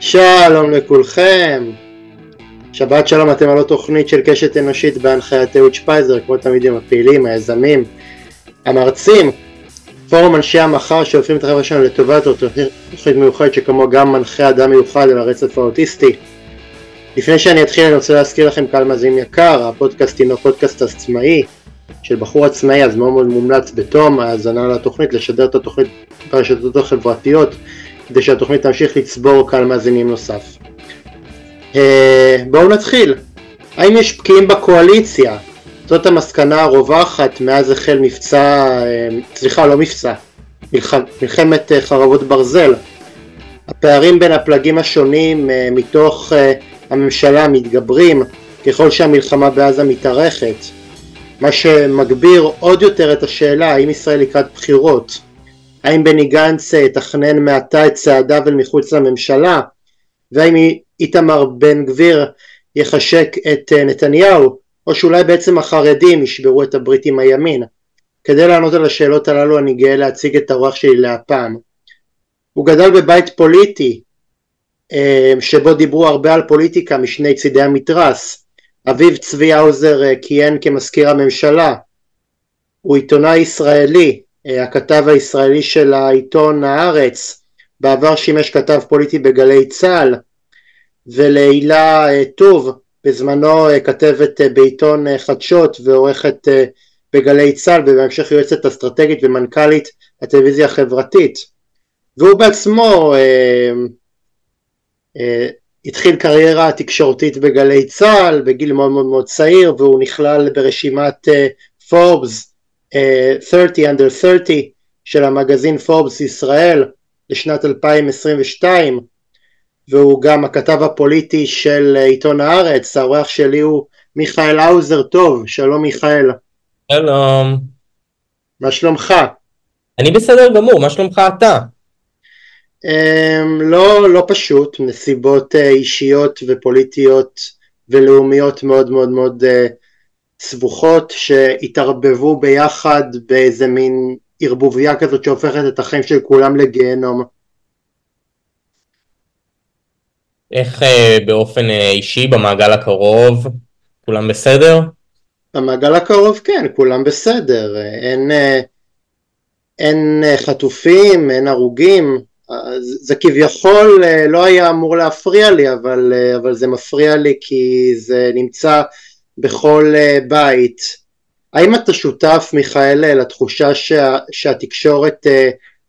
שלום לכולכם. שבת שלום, אתם על התוכנית של קשת אנושית בהנחיית אהוד שפייזר, כמו תמיד עם הפעילים, היזמים, המרצים, פורום אנשי המחר שהופכים את החברה שלנו לטובת תוכנית מיוחדת שכמו גם מנחה אדם מיוחד על הרצף האוטיסטי. לפני שאני אתחיל אני רוצה להזכיר לכם קהל מאזינים יקר, הפודקאסט הינו פודקאסט עצמאי של בחור עצמאי אז מאוד מאוד מומלץ בתום ההאזנה לתוכנית לשדר את התוכנית ברשתות החברתיות כדי שהתוכנית תמשיך לצבור קהל מאזינים נוסף. אה, בואו נתחיל. האם יש פקיעים בקואליציה? זאת המסקנה הרווחת מאז החל מבצע, אה, סליחה לא מבצע, מלחמת אה, חרבות ברזל. הפערים בין הפלגים השונים מתוך הממשלה מתגברים ככל שהמלחמה בעזה מתארכת, מה שמגביר עוד יותר את השאלה האם ישראל לקראת בחירות, האם בני גנץ יתכנן מעתה את צעדיו אל מחוץ לממשלה, והאם איתמר בן גביר יחשק את אה, נתניהו, או שאולי בעצם החרדים ישברו את הברית עם הימין. כדי לענות על השאלות הללו אני גאה להציג את הרוח שלי להפעם. הוא גדל בבית פוליטי, אה, שבו דיברו הרבה על פוליטיקה משני צידי המתרס. אביו צבי האוזר אה, כיהן כמזכיר הממשלה. הוא עיתונאי ישראלי, הכתב הישראלי של העיתון הארץ, בעבר שימש כתב פוליטי בגלי צה"ל, ולהילה אה, טוב, בזמנו אה, כתבת אה, בעיתון חדשות ועורכת בגלי צה"ל ובהמשך יועצת אסטרטגית ומנכ"לית הטלוויזיה החברתית. והוא בעצמו אה, אה, התחיל קריירה תקשורתית בגלי צה"ל בגיל מאוד מאוד מאוד צעיר והוא נכלל ברשימת פורבס אה, 30 under 30 של המגזין פורבס ישראל לשנת 2022 והוא גם הכתב הפוליטי של עיתון הארץ, האורח שלי הוא מיכאל האוזר טוב, שלום מיכאל. שלום. מה שלומך? אני בסדר גמור, מה שלומך אתה? Um, לא, לא פשוט, נסיבות uh, אישיות ופוליטיות ולאומיות מאוד מאוד מאוד uh, סבוכות שהתערבבו ביחד באיזה מין ערבוביה כזאת שהופכת את החיים של כולם לגיהנום. איך אה, באופן אה, אישי במעגל הקרוב כולם בסדר? במעגל הקרוב כן, כולם בסדר, אין, אה, אין חטופים, אין הרוגים, זה כביכול לא היה אמור להפריע לי, אבל, אבל זה מפריע לי כי זה נמצא בכל בית. האם אתה שותף, מיכאל, לתחושה שה, שהתקשורת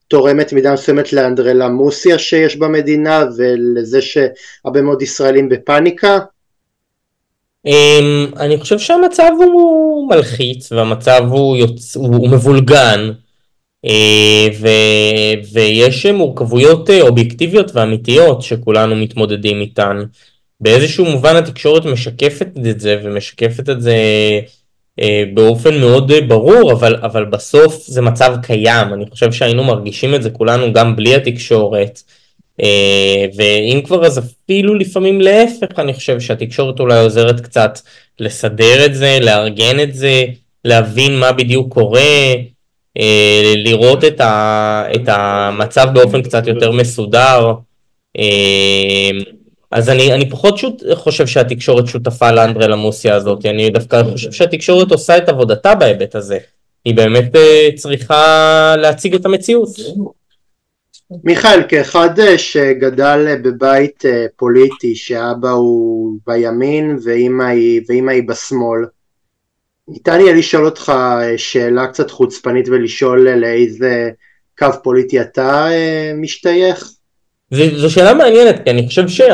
תורמת מידה מסוימת לאנדרלמוסיה שיש במדינה ולזה שהרבה מאוד ישראלים בפאניקה? אמ, אני חושב שהמצב הוא מלחיץ והמצב הוא, יוצ... הוא מבולגן אה, ו... ויש מורכבויות אה, אובייקטיביות ואמיתיות שכולנו מתמודדים איתן. באיזשהו מובן התקשורת משקפת את זה ומשקפת את זה אה, באופן מאוד אה, ברור, אבל, אבל בסוף זה מצב קיים, אני חושב שהיינו מרגישים את זה כולנו גם בלי התקשורת, אה, ואם כבר אז אפילו לפעמים להפך, אני חושב שהתקשורת אולי עוזרת קצת לסדר את זה, לארגן את זה, להבין מה בדיוק קורה, לראות את, ה, את המצב באופן קצת יותר מסודר. אז אני, אני פחות שות, חושב שהתקשורת שותפה לאנדרלמוסיה הזאת, אני דווקא חושב שהתקשורת עושה את עבודתה בהיבט הזה, היא באמת uh, צריכה להציג את המציאות. מיכאל, כאחד אה, שגדל אה, בבית פוליטי, שאבא הוא בימין ואימא היא, ואימא היא בשמאל, ניתן יהיה לשאול אותך שאלה קצת חוצפנית ולשאול לאיזה קו פוליטי אתה משתייך? זו שאלה מעניינת, כי אני חושב שהקו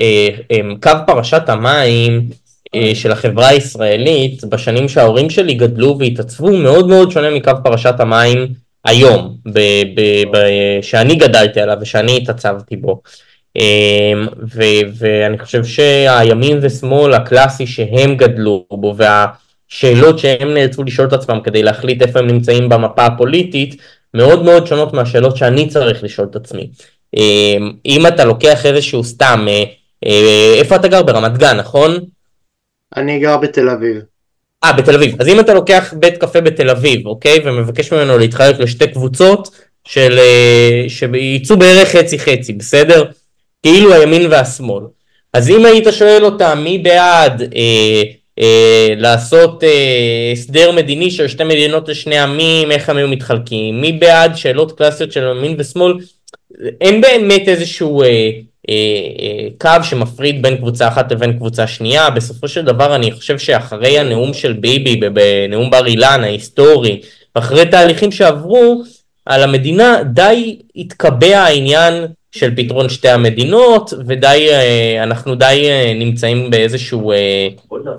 אה, אה, פרשת המים אה, של החברה הישראלית, בשנים שההורים שלי גדלו והתעצבו, מאוד מאוד שונה מקו פרשת המים היום, שאני גדלתי עליו ושאני התעצבתי בו. ואני חושב שהימין ושמאל הקלאסי שהם גדלו בו, והשאלות שהם נאלצו לשאול את עצמם כדי להחליט איפה הם נמצאים במפה הפוליטית, מאוד מאוד שונות מהשאלות שאני צריך לשאול את עצמי. אמ, אם אתה לוקח איזשהו סתם, אה, אה, איפה אתה גר? ברמת גן, נכון? אני גר בתל אביב. אה, בתל אביב. אז אם אתה לוקח בית קפה בתל אביב, אוקיי? ומבקש ממנו להתחלק לשתי קבוצות של... אה, שייצאו בערך חצי חצי, בסדר? כאילו הימין והשמאל. אז אם היית שואל אותם מי בעד אה, אה, לעשות אה, הסדר מדיני של שתי מדינות לשני עמים, איך הם היו מתחלקים, מי בעד שאלות קלאסיות של ימין ושמאל, אין באמת איזשהו אה, אה, אה, קו שמפריד בין קבוצה אחת לבין קבוצה שנייה, בסופו של דבר אני חושב שאחרי הנאום של ביבי בנאום בר אילן ההיסטורי, ואחרי תהליכים שעברו על המדינה, די התקבע העניין של פתרון שתי המדינות, ודי, אה, אנחנו די אה, נמצאים באיזשהו, אה,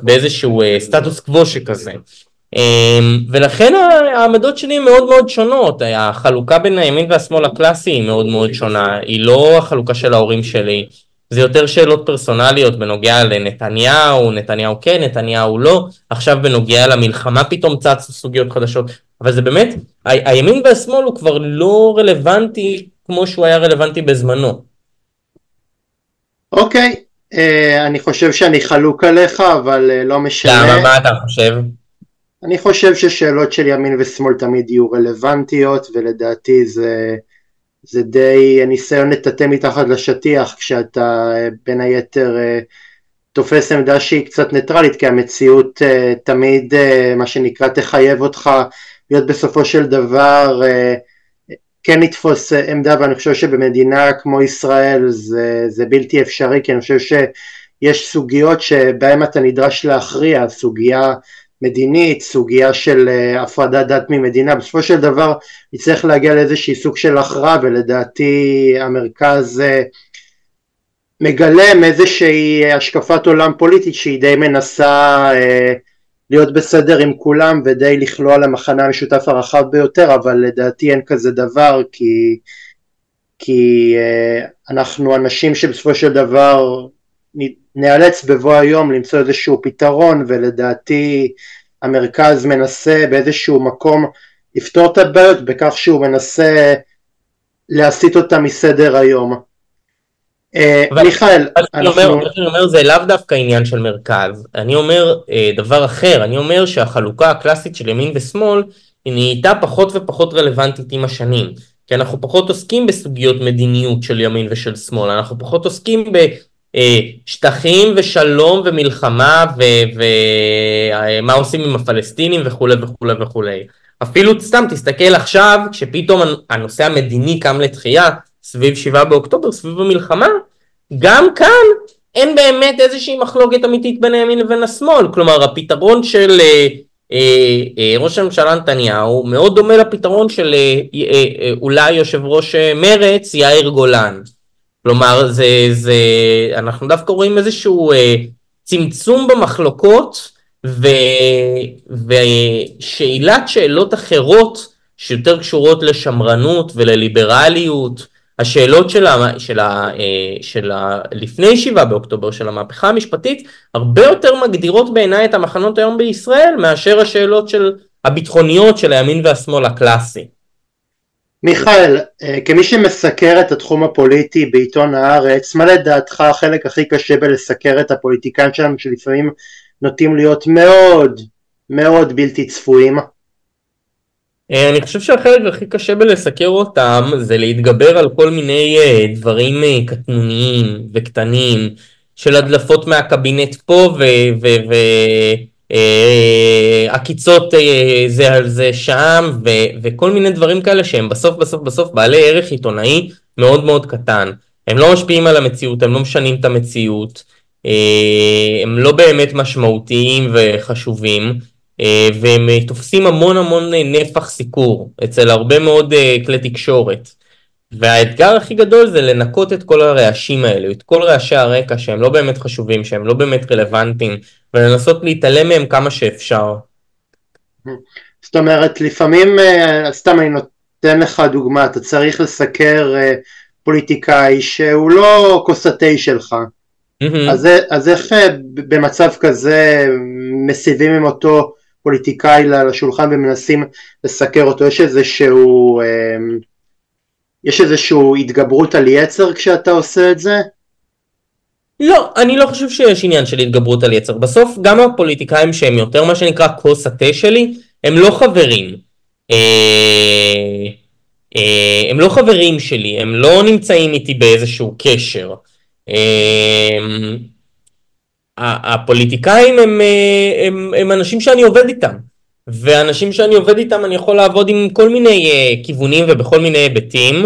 באיזשהו סטטוס קוו שכזה. ולכן העמדות שלי הן מאוד מאוד שונות, החלוקה בין הימין והשמאל הקלאסי היא מאוד מאוד שונה, היא לא החלוקה של ההורים שלי, זה יותר שאלות פרסונליות בנוגע לנתניהו, נתניהו כן, נתניהו לא, עכשיו בנוגע למלחמה פתאום צצו סוגיות חדשות, אבל זה באמת, הימין והשמאל הוא כבר לא רלוונטי כמו שהוא היה רלוונטי בזמנו. אוקיי, אה, אני חושב שאני חלוק עליך, אבל אה, לא משנה. למה, מה אתה חושב? אני חושב ששאלות של ימין ושמאל תמיד יהיו רלוונטיות, ולדעתי זה, זה די ניסיון לטאטא מתחת לשטיח, כשאתה אה, בין היתר תופס עמדה שהיא קצת ניטרלית, כי המציאות תמיד, מה שנקרא, תחייב אותך להיות בסופו של דבר כן לתפוס עמדה ואני חושב שבמדינה כמו ישראל זה, זה בלתי אפשרי כי אני חושב שיש סוגיות שבהן אתה נדרש להכריע, סוגיה מדינית, סוגיה של אה, הפרדת דת ממדינה, בסופו של דבר נצטרך להגיע לאיזשהי סוג של הכרעה ולדעתי המרכז אה, מגלם איזושהי השקפת עולם פוליטית שהיא די מנסה אה, להיות בסדר עם כולם ודי לכלוא על המחנה המשותף הרחב ביותר, אבל לדעתי אין כזה דבר כי, כי אנחנו אנשים שבסופו של דבר נאלץ בבוא היום למצוא איזשהו פתרון ולדעתי המרכז מנסה באיזשהו מקום לפתור את הבעיות בכך שהוא מנסה להסיט אותה מסדר היום. אה, מיכאל, אנחנו... מה שאני אומר זה לאו דווקא עניין של מרכז, אני אומר אה, דבר אחר, אני אומר שהחלוקה הקלאסית של ימין ושמאל היא נהייתה פחות ופחות רלוונטית עם השנים, כי אנחנו פחות עוסקים בסוגיות מדיניות של ימין ושל שמאל, אנחנו פחות עוסקים אה, ושלום ומלחמה ומה עושים עם הפלסטינים וכולי וכולי וכולי. אפילו סתם תסתכל עכשיו כשפתאום הנושא המדיני קם לתחייה סביב 7 באוקטובר, סביב המלחמה, גם כאן אין באמת איזושהי מחלוקת אמיתית בין הימין לבין השמאל. כלומר, הפתרון של אה, אה, אה, ראש הממשלה נתניהו מאוד דומה לפתרון של אה, אה, אה, אולי יושב ראש אה, מרץ יאיר גולן. כלומר, זה, זה, אנחנו דווקא רואים איזשהו אה, צמצום במחלוקות ו, ושאלת שאלות אחרות שיותר קשורות לשמרנות ולליברליות השאלות של, ה, של, ה, אה, של ה, לפני 7 באוקטובר של המהפכה המשפטית הרבה יותר מגדירות בעיניי את המחנות היום בישראל מאשר השאלות של הביטחוניות של הימין והשמאל הקלאסי. מיכאל, אה, כמי שמסקר את התחום הפוליטי בעיתון הארץ, מה לדעתך החלק הכי קשה בלסקר את הפוליטיקאים שלנו שלפעמים נוטים להיות מאוד מאוד בלתי צפויים? אה, אני חושב שהחלק הכי קשה בלסקר אותם זה להתגבר על כל מיני אה, דברים קטנוניים וקטנים של הדלפות מהקבינט פה ועקיצות זה על זה שם וכל מיני דברים כאלה שהם בסוף בסוף בסוף בעלי ערך עיתונאי מאוד מאוד קטן. הם לא משפיעים על המציאות, הם לא משנים את המציאות, הם לא באמת משמעותיים וחשובים. אה, והם אה, תופסים המון המון אה, נפח סיקור אצל הרבה מאוד כלי תקשורת. והאתגר הכי גדול זה לנקות את כל הרעשים האלו, את כל רעשי הרקע שהם לא באמת חשובים, שהם לא באמת רלוונטיים, ולנסות להתעלם מהם כמה שאפשר. זאת אומרת, לפעמים, סתם אני נותן לך דוגמה, אתה צריך לסקר פוליטיקאי שהוא לא כוס התה שלך, mm-hmm. אז, אז איך במצב כזה מסיבים עם אותו פוליטיקאי לשולחן ומנסים לסקר אותו, יש איזשהו, אמ, יש איזשהו התגברות על יצר כשאתה עושה את זה? לא, אני לא חושב שיש עניין של התגברות על יצר. בסוף גם הפוליטיקאים שהם יותר מה שנקרא כוס התה שלי, הם לא חברים. אה, הם לא חברים שלי, הם לא נמצאים איתי באיזשהו קשר. הפוליטיקאים הם, הם, הם אנשים שאני עובד איתם, ואנשים שאני עובד איתם אני יכול לעבוד עם כל מיני כיוונים ובכל מיני היבטים.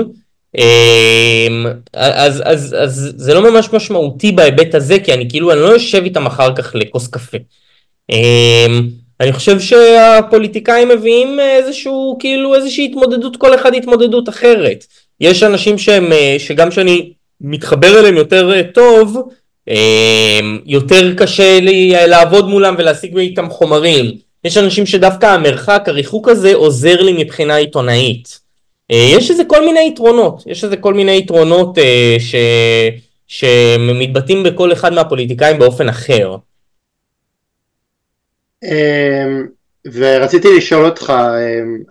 אמ, אז, אז, אז זה לא ממש משמעותי בהיבט הזה, כי אני כאילו, אני לא יושב איתם אחר כך לכוס קפה. אמ, אני חושב שהפוליטיקאים מביאים איזשהו, כאילו איזושהי התמודדות, כל אחד התמודדות אחרת. יש אנשים שהם, שגם שאני מתחבר אליהם יותר טוב, אמ, יותר קשה לי לעבוד מולם ולהשיג איתם חומרים. יש אנשים שדווקא המרחק, הריחוק הזה עוזר לי מבחינה עיתונאית. אה, יש איזה כל מיני יתרונות, יש איזה כל מיני יתרונות אה, ש... שמתבטאים בכל אחד מהפוליטיקאים באופן אחר. אמ, ורציתי לשאול אותך, אמ,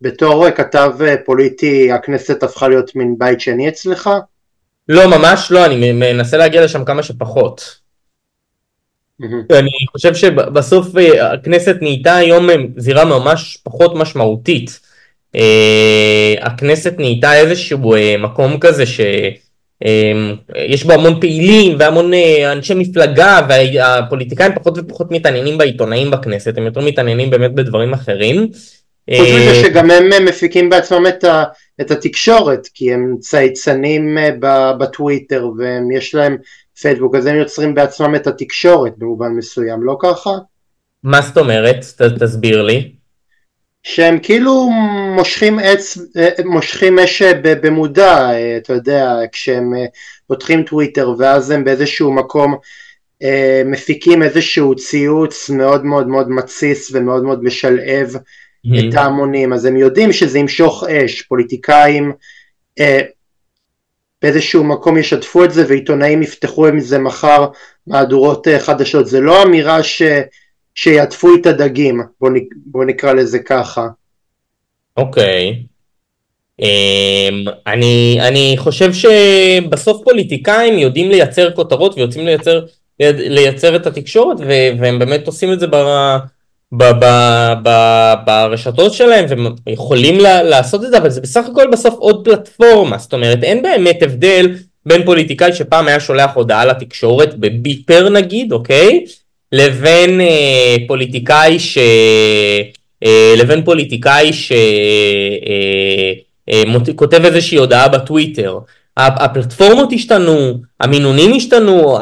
בתור כתב פוליטי הכנסת הפכה להיות מין בית שני אצלך? לא, ממש לא, אני מנסה להגיע לשם כמה שפחות. אני חושב שבסוף אה, הכנסת נהייתה היום זירה ממש פחות משמעותית. אה, הכנסת נהייתה איזשהו אה, מקום כזה שיש בו המון פעילים והמון אנשי מפלגה והפוליטיקאים פחות ופחות מתעניינים בעיתונאים בכנסת, הם יותר מתעניינים באמת בדברים אחרים. חוץ מזה שגם הם מפיקים בעצמם את, ה, את התקשורת, כי הם צייצנים בטוויטר ויש להם פייסבוק, אז הם יוצרים בעצמם את התקשורת במובן מסוים, לא ככה? מה זאת אומרת? ת, תסביר לי. שהם כאילו מושכים עץ, מושכים אש במודע, אתה יודע, כשהם פותחים טוויטר ואז הם באיזשהו מקום מפיקים איזשהו ציוץ מאוד מאוד מאוד מתסיס ומאוד מאוד משלהב mm-hmm. את ההמונים, אז הם יודעים שזה ימשוך אש, פוליטיקאים באיזשהו מקום ישתפו את זה ועיתונאים יפתחו עם זה מחר מהדורות אה, חדשות, זה לא אמירה ש, שיעטפו את הדגים, בוא, נק, בוא נקרא לזה ככה. אוקיי. Okay. אמ, um, אני, אני חושב שבסוף פוליטיקאים יודעים לייצר כותרות ויוצאים לייצר, לייצר את התקשורת והם באמת עושים את זה ב... ברשתות שלהם והם יכולים לעשות את זה אבל זה בסך הכל בסוף עוד פלטפורמה זאת אומרת אין באמת הבדל בין פוליטיקאי שפעם היה שולח הודעה לתקשורת בביפר נגיד אוקיי לבין אה, פוליטיקאי ש... אה, לבין פוליטיקאי שכותב אה, אה, איזושהי הודעה בטוויטר. הפלטפורמות השתנו, המינונים השתנו,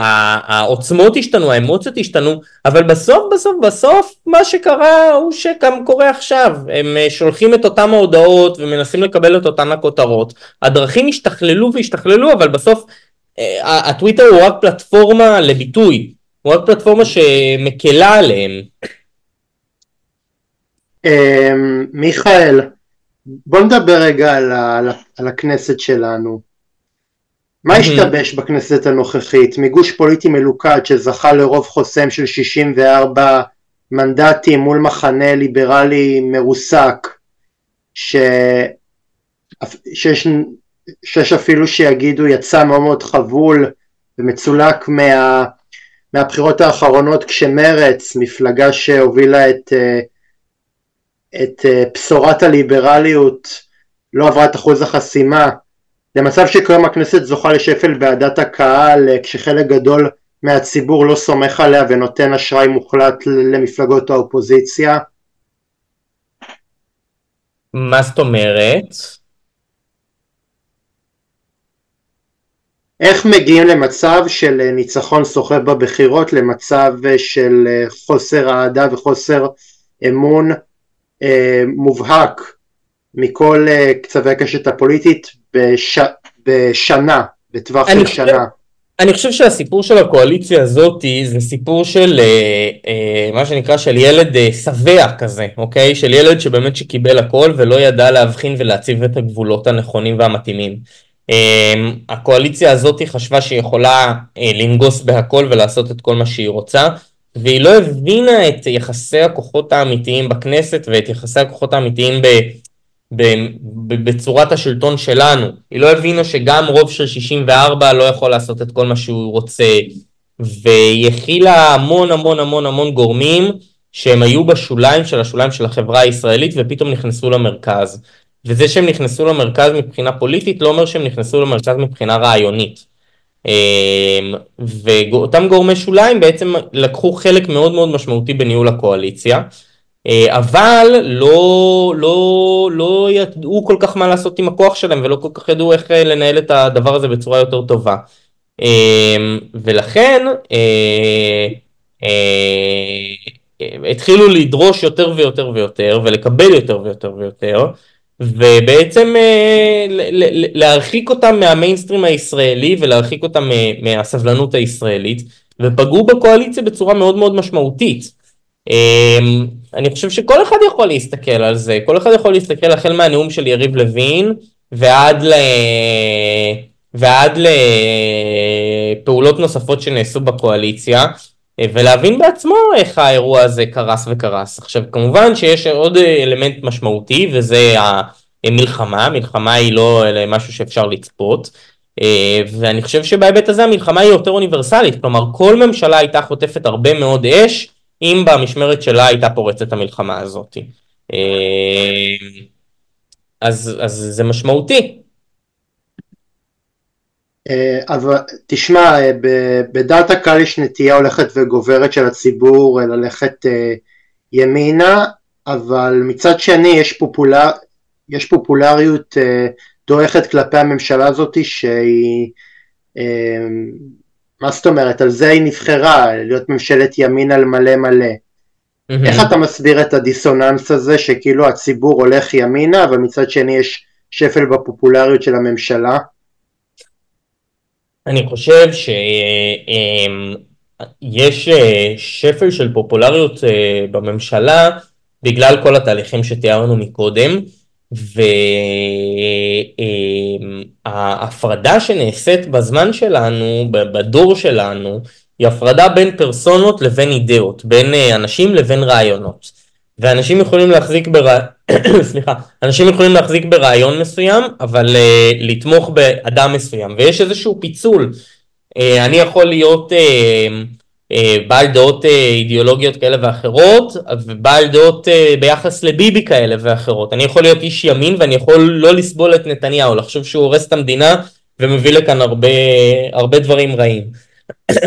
העוצמות השתנו, האמוציות השתנו, אבל בסוף בסוף בסוף מה שקרה הוא שגם קורה עכשיו, הם אה, שולחים את אותם ההודעות ומנסים לקבל את אותן הכותרות, הדרכים השתכללו והשתכללו אבל בסוף אה, הטוויטר הוא רק פלטפורמה לביטוי, הוא רק פלטפורמה שמקלה עליהם. אמ, מיכאל, בוא נדבר רגע על הכנסת שלנו. מה השתבש בכנסת הנוכחית? מגוש פוליטי מלוכד שזכה לרוב חוסם של 64 מנדטים מול מחנה ליברלי מרוסק ש... שיש... שיש אפילו שיגידו יצא מאוד מאוד חבול ומצולק מה... מהבחירות האחרונות כשמרץ, מפלגה שהובילה את, את בשורת הליברליות, לא עברה את אחוז החסימה, למצב שכיום הכנסת זוכה לשפל בעדת הקהל אה, כשחלק גדול מהציבור לא סומך עליה ונותן אשראי מוחלט למפלגות האופוזיציה? מה זאת אומרת? איך מגיעים למצב של אה, ניצחון סוחב בבחירות למצב אה, של חוסר אהדה וחוסר אמון אה, מובהק מכל קצווי הקשת הפוליטית בש... בשנה, בטווח של שנה. חושב, אני חושב שהסיפור של הקואליציה הזאת זה סיפור של אה, אה, מה שנקרא של ילד אה, שבע כזה, אוקיי? של ילד שבאמת שקיבל הכל ולא ידע להבחין ולהציב את הגבולות הנכונים והמתאימים. אה, הקואליציה הזאת חשבה שהיא יכולה אה, לנגוס בהכל ולעשות את כל מה שהיא רוצה. והיא לא הבינה את יחסי הכוחות האמיתיים בכנסת ואת יחסי הכוחות האמיתיים ב... בצורת השלטון שלנו. היא לא הבינה שגם רוב של 64 לא יכול לעשות את כל מה שהוא רוצה, והיא הכילה המון המון המון המון גורמים שהם היו בשוליים של השוליים של החברה הישראלית ופתאום נכנסו למרכז. וזה שהם נכנסו למרכז מבחינה פוליטית לא אומר שהם נכנסו למרכז מבחינה רעיונית. אמ, ואותם גורמי שוליים בעצם לקחו חלק מאוד מאוד משמעותי בניהול הקואליציה, אה, אבל לא, לא, לא ידעו כל כך מה לעשות עם הכוח שלהם ולא כל כך ידעו איך אה, לנהל את הדבר הזה בצורה יותר טובה. אמ, ולכן אה, התחילו לדרוש יותר ויותר ויותר ולקבל יותר ויותר ויותר. ובעצם אה, להרחיק אותם מהמיינסטרים הישראלי ולהרחיק אותם אה, מהסבלנות הישראלית ופגעו בקואליציה בצורה מאוד מאוד משמעותית. אמ, אני חושב שכל אחד יכול להסתכל על זה, כל אחד יכול להסתכל החל מהנאום של יריב לוין ועד, ל... ועד לפעולות נוספות שנעשו בקואליציה ולהבין בעצמו איך האירוע הזה קרס וקרס. עכשיו כמובן שיש עוד אלמנט משמעותי וזה המלחמה, מלחמה היא לא משהו שאפשר לצפות. ואני חושב שבהיבט הזה המלחמה היא יותר אוניברסלית, כלומר כל ממשלה הייתה חוטפת הרבה מאוד אש אם במשמרת שלה הייתה פורצת המלחמה הזאת. אז, אז זה משמעותי. אה, אבל תשמע, אה, בדעת הקהל יש נטייה הולכת וגוברת של הציבור אה, ללכת ימינה, אבל מצד שני יש, פופולר, יש פופולריות דועכת כלפי הממשלה הזאת שהיא, מה זאת אומרת, על זה היא נבחרה, להיות ממשלת ימין על מלא מלא. Mm-hmm. איך אתה מסביר את הדיסוננס הזה שכאילו הציבור הולך ימינה אבל מצד שני יש שפל בפופולריות של הממשלה? אני חושב שיש אה, שפל של פופולריות אה, בממשלה בגלל כל התהליכים שתיארנו מקודם וההפרדה שנעשית בזמן שלנו, בדור שלנו, היא הפרדה בין פרסונות לבין אידאות, בין אה, אנשים לבין רעיונות. ואנשים יכולים להחזיק בר... סליחה, אנשים יכולים להחזיק ברעיון מסוים, אבל uh, לתמוך באדם מסוים, ויש איזשהו פיצול. Uh, אני יכול להיות uh, uh, בעל דעות uh, אידיאולוגיות כאלה ואחרות, ובעל דעות uh, ביחס לביבי כאלה ואחרות. אני יכול להיות איש ימין ואני יכול לא לסבול את נתניהו, לחשוב שהוא הורס את המדינה ומביא לכאן הרבה, הרבה דברים רעים.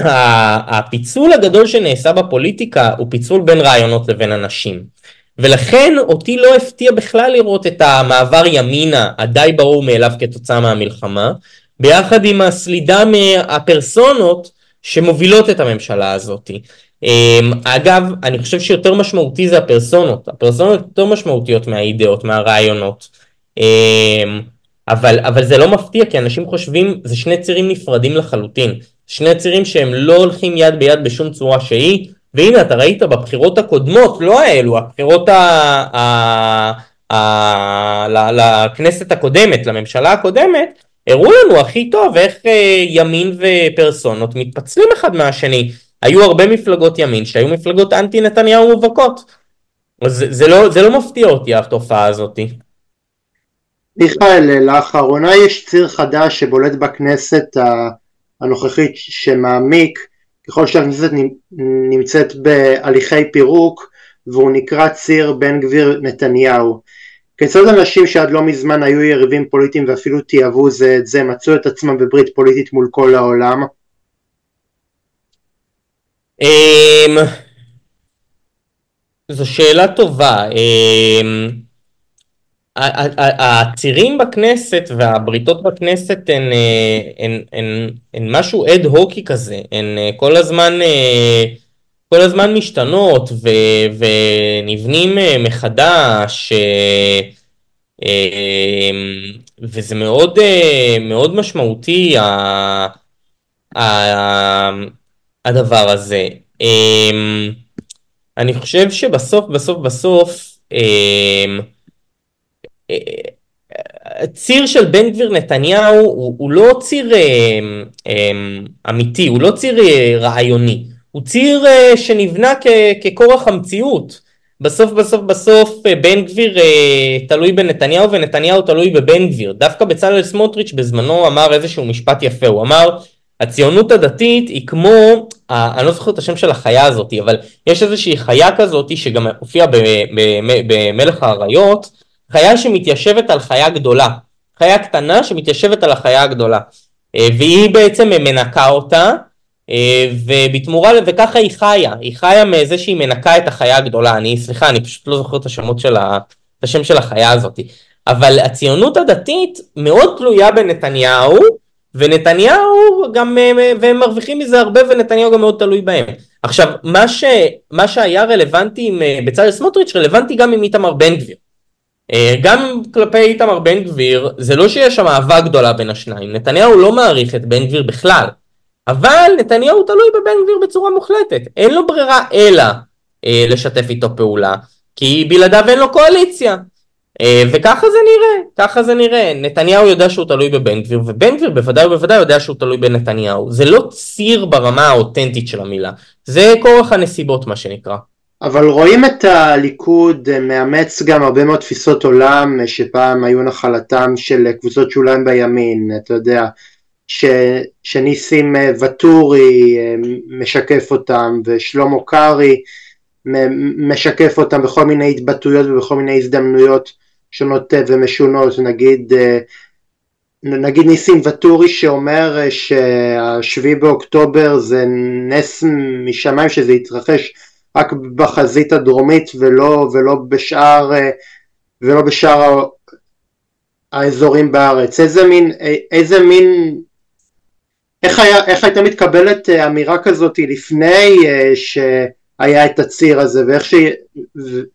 הפיצול הגדול שנעשה בפוליטיקה הוא פיצול בין רעיונות לבין אנשים. ולכן אותי לא הפתיע בכלל לראות את המעבר ימינה הדי ברור מאליו כתוצאה מהמלחמה, ביחד עם הסלידה מהפרסונות שמובילות את הממשלה הזאת. אמ, אגב, אני חושב שיותר משמעותי זה הפרסונות, הפרסונות יותר משמעותיות מהאידאות, מהרעיונות. אמ, אבל, אבל זה לא מפתיע כי אנשים חושבים, זה שני צירים נפרדים לחלוטין. שני צירים שהם לא הולכים יד ביד בשום צורה שהיא, והנה אתה ראית בבחירות הקודמות, לא האלו, הבחירות ה... ה... ה... לכנסת הקודמת, לממשלה הקודמת, הראו לנו הכי טוב איך אה, ימין ופרסונות מתפצלים אחד מהשני. היו הרבה מפלגות ימין שהיו מפלגות אנטי נתניהו מובהקות. אז זה לא, זה לא מפתיע אותי התופעה הזאתי. מיכאל, לאחרונה יש ציר חדש שבולט בכנסת הנוכחית שמעמיק ככל שהכנסת נמצאת בהליכי פירוק והוא נקרא ציר בן גביר נתניהו. כיצד אנשים שעד לא מזמן היו יריבים פוליטיים ואפילו תיעבו זה את זה מצאו את עצמם בברית פוליטית מול כל העולם? אמ, זו שאלה טובה. אמ, הצירים בכנסת והבריתות בכנסת הן, אה, הן, הן, הן משהו אד הוקי כזה, הן אה, כל הזמן, אה, כל הזמן משתנות ו, ונבנים מחדש וזה מאוד, מאוד משמעותי הדבר הזה. אני חושב שבסוף בסוף בסוף ציר של בן גביר נתניהו הוא, הוא לא ציר אה, אה, אמיתי, הוא לא ציר אה, רעיוני, הוא ציר אה, שנבנה כ, ככורח המציאות. בסוף בסוף בסוף אה, בן גביר אה, תלוי בנתניהו ונתניהו תלוי בבן גביר. דווקא בצלאל סמוטריץ' בזמנו אמר איזשהו משפט יפה, הוא אמר הציונות הדתית היא כמו, אני לא זוכר את השם של החיה הזאת, אבל יש איזושהי חיה כזאת שגם הופיעה במלך האריות, חיה שמתיישבת על חיה גדולה, חיה קטנה שמתיישבת על החיה הגדולה, אה, והיא בעצם מנקה אותה, אה, ובתמורה, וככה היא חיה, היא חיה מזה שהיא מנקה את החיה הגדולה, אני, סליחה, אני פשוט לא זוכר את השמות של ה... את השם של החיה הזאת, אבל הציונות הדתית מאוד תלויה בנתניהו, ונתניהו גם, אה, והם מרוויחים מזה הרבה ונתניהו גם מאוד תלוי בהם. עכשיו, מה, ש, מה שהיה רלוונטי עם בצלאל סמוטריץ' רלוונטי גם עם איתמר בן גביר. אה, גם כלפי איתמר בן גביר, זה לא שיש שם אהבה גדולה בין השניים, נתניהו לא מעריך את בן גביר בכלל, אבל נתניהו תלוי בבן גביר בצורה מוחלטת, אין לו ברירה אלא אה, לשתף איתו פעולה, כי בלעדיו אין לו קואליציה. אה, וככה זה נראה, ככה זה נראה. נתניהו יודע שהוא תלוי בבן גביר, ובן גביר בוודאי ובוודאי יודע שהוא תלוי בנתניהו. זה לא ציר ברמה האותנטית של המילה, זה כורח הנסיבות מה שנקרא. אבל רואים את הליכוד אה, מאמץ גם הרבה מאוד תפיסות עולם אה, שפעם היו נחלתם של קבוצות שוליים בימין, אתה יודע, ש, שניסים ואטורי משקף אותם ושלמה קרעי משקף אותם בכל מיני התבטאויות ובכל מיני הזדמנויות שונות אה, ומשונות, נגיד, אה, נגיד ניסים ואטורי שאומר אה, שהשביעי באוקטובר זה נס משמיים שזה יתרחש רק בחזית הדרומית ולא, ולא בשאר, ולא בשאר האזורים בארץ. איזה מין, איזה מין, איך, היה, איך הייתה מתקבלת אמירה כזאת לפני שהיה את הציר הזה ואיך ש...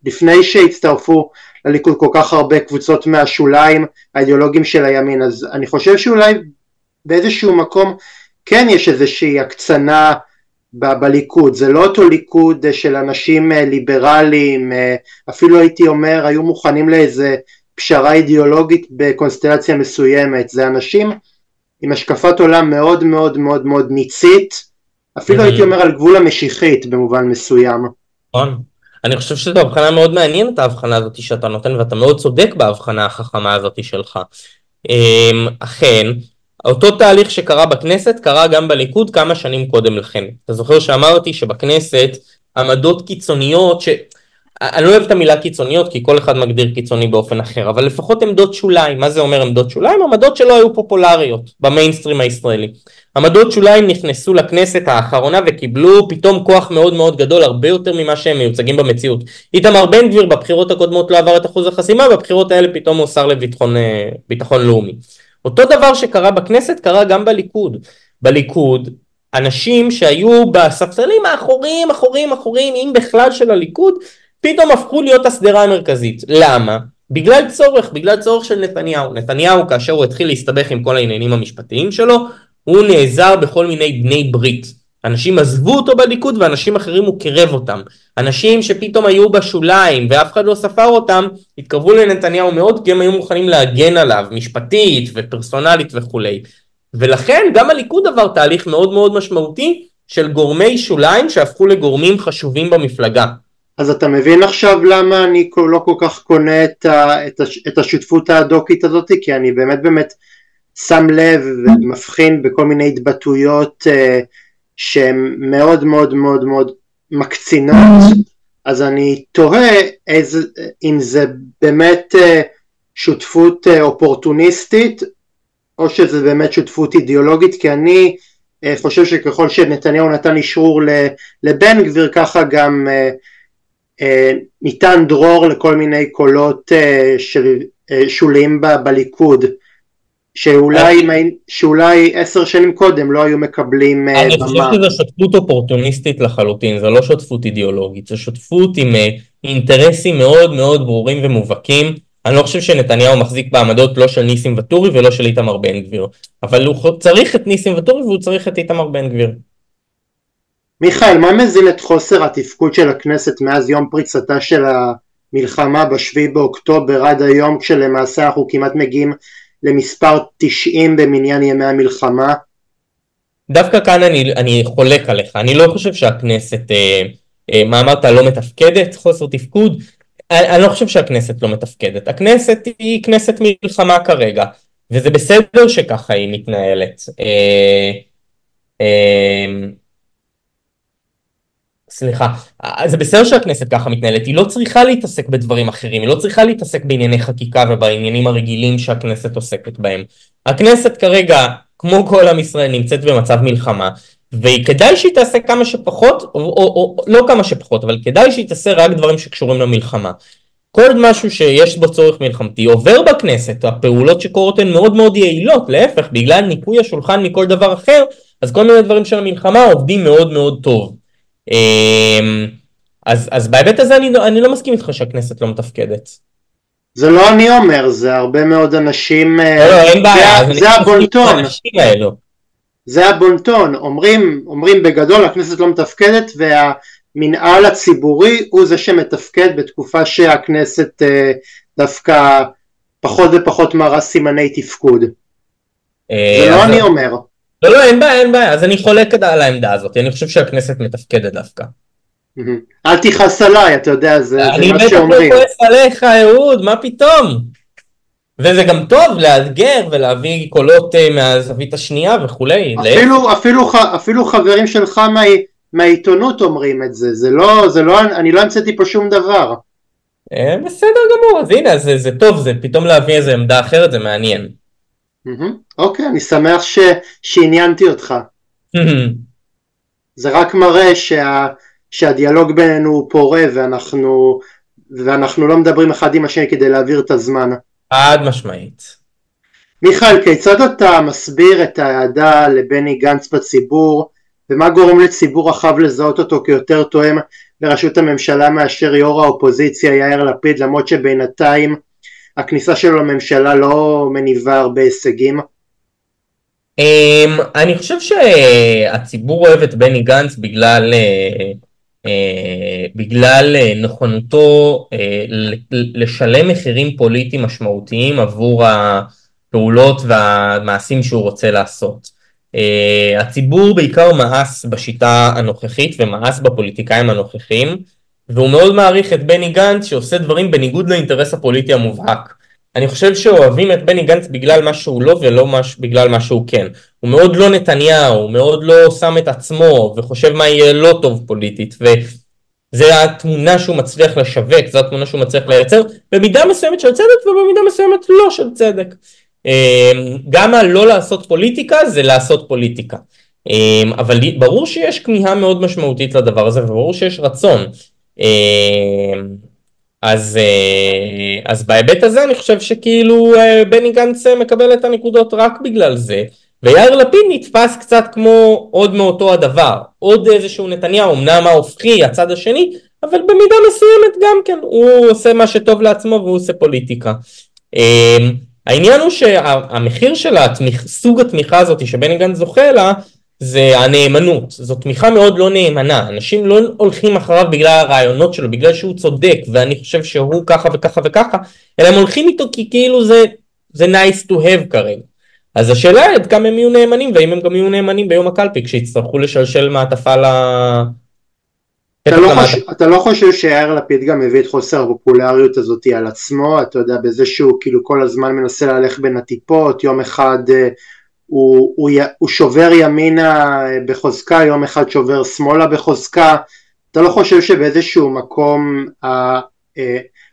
לפני שהצטרפו לליכוד כל כך הרבה קבוצות מהשוליים האידיאולוגיים של הימין אז אני חושב שאולי באיזשהו מקום כן יש איזושהי הקצנה ב- בליכוד זה לא אותו ליכוד של אנשים אה, ליברליים אה, אפילו הייתי אומר היו מוכנים לאיזה פשרה אידיאולוגית בקונסטלציה מסוימת זה אנשים עם השקפת עולם מאוד מאוד מאוד מאוד ניצית אפילו הייתי אומר על גבול המשיחית במובן מסוים. נכון. אני חושב שזו הבחנה מאוד מעניינת ההבחנה הזאת שאתה נותן ואתה מאוד צודק בהבחנה החכמה הזאת שלך. אמ, אכן, אותו תהליך שקרה בכנסת קרה גם בליכוד כמה שנים קודם לכן. אתה זוכר שאמרתי שבכנסת עמדות קיצוניות ש... אני לא אוהב את המילה קיצוניות כי כל אחד מגדיר קיצוני באופן אחר, אבל לפחות עמדות שוליים, מה זה אומר עמדות שוליים? עמדות שלא היו פופולריות במיינסטרים הישראלי. עמדות שוליים נכנסו לכנסת האחרונה וקיבלו פתאום כוח מאוד מאוד גדול, הרבה יותר ממה שהם מיוצגים במציאות. איתמר בן גביר בבחירות הקודמות לא עבר את אחוז החסימה, בבחירות האלה פתאום הוא שר לביטחון אה, לאומי. אותו דבר שקרה בכנסת קרה גם בליכוד. בליכוד אנשים שהיו בספסלים האחוריים, אחוריים, אחוריים, אם בכלל של הליכוד, פתאום הפכו להיות השדרה המרכזית. למה? בגלל צורך, בגלל צורך של נתניהו. נתניהו כאשר הוא התחיל להסתבך עם כל העניינים המשפטיים שלו, הוא נעזר בכל מיני בני ברית. אנשים עזבו אותו בליכוד ואנשים אחרים הוא קירב אותם. אנשים שפתאום היו בשוליים ואף אחד לא ספר אותם, התקרבו לנתניהו מאוד כי הם היו מוכנים להגן עליו, משפטית ופרסונלית וכולי. ולכן גם הליכוד עבר תהליך מאוד מאוד משמעותי של גורמי שוליים שהפכו לגורמים חשובים במפלגה. אז אתה מבין עכשיו למה אני לא כל כך קונה את, ה, את, הש, את השותפות הדוקית הזאת? כי אני באמת באמת שם לב ומבחין בכל מיני התבטאויות uh, שהן מאוד מאוד מאוד מאוד מקצינות, אז אני תוהה איזה, אם זה באמת uh, שותפות uh, אופורטוניסטית או שזה באמת שותפות אידיאולוגית, כי אני uh, חושב שככל שנתניהו נתן אישור לבן גביר ככה גם אה, ניתן דרור לכל מיני קולות אה, אה, שוליים בליכוד שאולי, עשר שנים קודם לא היו מקבלים במה. אני חושב שזו שותפות אופורטוניסטית לחלוטין, זו לא שותפות אידיאולוגית, זו שותפות עם אינטרסים מאוד מאוד ברורים ומובהקים. אני לא חושב שנתניהו מחזיק בעמדות לא של ניסים ואטורי ולא של איתמר בן גביר, אבל הוא צריך את ניסים ואטורי והוא צריך את איתמר בן גביר. מיכאל, מה מזין את חוסר התפקוד של הכנסת מאז יום פריצתה של המלחמה בשביעי באוקטובר עד היום כשלמעשה אנחנו כמעט מגיעים למספר 90 במניין ימי המלחמה? דווקא כאן אני, אני חולק עליך, אני לא חושב שהכנסת, אה, אה, מה אמרת, לא מתפקדת, חוסר תפקוד, אני, אני לא חושב שהכנסת לא מתפקדת, הכנסת היא כנסת מלחמה כרגע, וזה בסדר שככה היא מתנהלת. אה, אה, סליחה, זה בסדר שהכנסת ככה מתנהלת, היא לא צריכה להתעסק בדברים אחרים, היא לא צריכה להתעסק בענייני חקיקה ובעניינים הרגילים שהכנסת עוסקת בהם. הכנסת כרגע, כמו כל עם ישראל, נמצאת במצב מלחמה, וכדאי שהיא תעשה כמה שפחות, או, או, או לא כמה שפחות, אבל כדאי שהיא תעשה רק דברים שקשורים למלחמה. כל משהו שיש בו צורך מלחמתי עובר בכנסת, הפעולות שקורות הן מאוד מאוד יעילות, להפך, בגלל ניקוי השולחן מכל דבר אחר, אז כל מיני דברים של המלחמה עובדים מאוד מאוד טוב. אמ, אז, אז בהיבט הזה אני, אני לא מסכים איתך שהכנסת לא מתפקדת. זה לא אני אומר, זה הרבה מאוד אנשים, לא, לא, אין בעיה, זה, זה הבונטון, זה הבונטון, אומרים, אומרים בגדול הכנסת לא מתפקדת והמנהל הציבורי הוא זה שמתפקד בתקופה שהכנסת אה, דווקא פחות ופחות מראה סימני תפקוד. אה, זה לא אני אומר. לא, לא, אין בעיה, אין בעיה, אז אני חולק על העמדה הזאת, אני חושב שהכנסת מתפקדת דווקא. אל תכעס עליי, אתה יודע, זה, מה שאומרים. אני בטח לא כועס עליך, אהוד, מה פתאום? וזה גם טוב לאתגר ולהביא קולות uh, מהזווית השנייה וכולי. אפילו, אפילו, אפילו חברים שלך מה, מהעיתונות אומרים את זה, זה לא, זה לא, אני לא המצאתי פה שום דבר. אה, בסדר גמור, אז הנה, זה, זה טוב, זה פתאום להביא איזה עמדה אחרת, זה מעניין. אוקיי, אני שמח ש... שעניינתי אותך. זה רק מראה שה... שהדיאלוג בינינו הוא פורה ואנחנו... ואנחנו לא מדברים אחד עם השני כדי להעביר את הזמן. חד משמעית. מיכאל, כיצד אתה מסביר את האהדה לבני גנץ בציבור ומה גורם לציבור רחב לזהות אותו כיותר תואם לראשות הממשלה מאשר יו"ר האופוזיציה יאיר לפיד למרות שבינתיים הכניסה שלו לממשלה לא מניבה הרבה הישגים? אמ, אני חושב שהציבור אוהב את בני גנץ בגלל, אה, אה, בגלל אה, נכונותו לשלם מחירים פוליטיים משמעותיים עבור הפעולות והמעשים שהוא רוצה לעשות. הציבור בעיקר מאס בשיטה הנוכחית ומאס בפוליטיקאים הנוכחים והוא מאוד מעריך את בני גנץ שעושה דברים בניגוד לאינטרס הפוליטי המובהק. אני חושב שאוהבים את בני גנץ בגלל מה שהוא לא ולא מש... בגלל מה שהוא כן. הוא מאוד לא נתניהו, הוא מאוד לא שם את עצמו וחושב מה יהיה לא טוב פוליטית וזה התמונה שהוא מצליח לשווק, זו התמונה שהוא מצליח לייצר במידה מסוימת של צדק ובמידה מסוימת לא של צדק. אמ, גם הלא לעשות פוליטיקה זה לעשות פוליטיקה. אמ, אבל ברור שיש כמיהה מאוד משמעותית לדבר הזה וברור שיש רצון. אמ, אז, אה, אז בהיבט הזה אני חושב שכאילו אה, בני גנץ מקבל את הנקודות רק בגלל זה ויאיר לפיד נתפס קצת כמו עוד מאותו הדבר עוד איזשהו נתניהו אמנם ההופכי הצד השני אבל במידה מסוימת גם כן הוא עושה מה שטוב לעצמו והוא עושה פוליטיקה. אמ, העניין הוא שהמחיר של התמיך, סוג התמיכה הזאת שבני גנץ זוכה לה זה הנאמנות, זו תמיכה מאוד לא נאמנה, אנשים לא הולכים אחריו בגלל הרעיונות שלו, בגלל שהוא צודק ואני חושב שהוא ככה וככה וככה, אלא הם הולכים איתו כי כאילו זה, זה nice to have כרגע. אז השאלה היא עד כמה הם יהיו נאמנים והאם הם גם יהיו נאמנים ביום הקלפי כשיצטרכו לשלשל מעטפה ל... אתה לא, חושב, אתה לא חושב שיאיר לפיד גם מביא את חוסר הפופולריות הזאת על עצמו, אתה יודע, בזה שהוא כאילו כל הזמן מנסה להלך בין הטיפות, יום אחד אה, הוא, הוא, הוא שובר ימינה בחוזקה, יום אחד שובר שמאלה בחוזקה, אתה לא חושב שבאיזשהו מקום אה,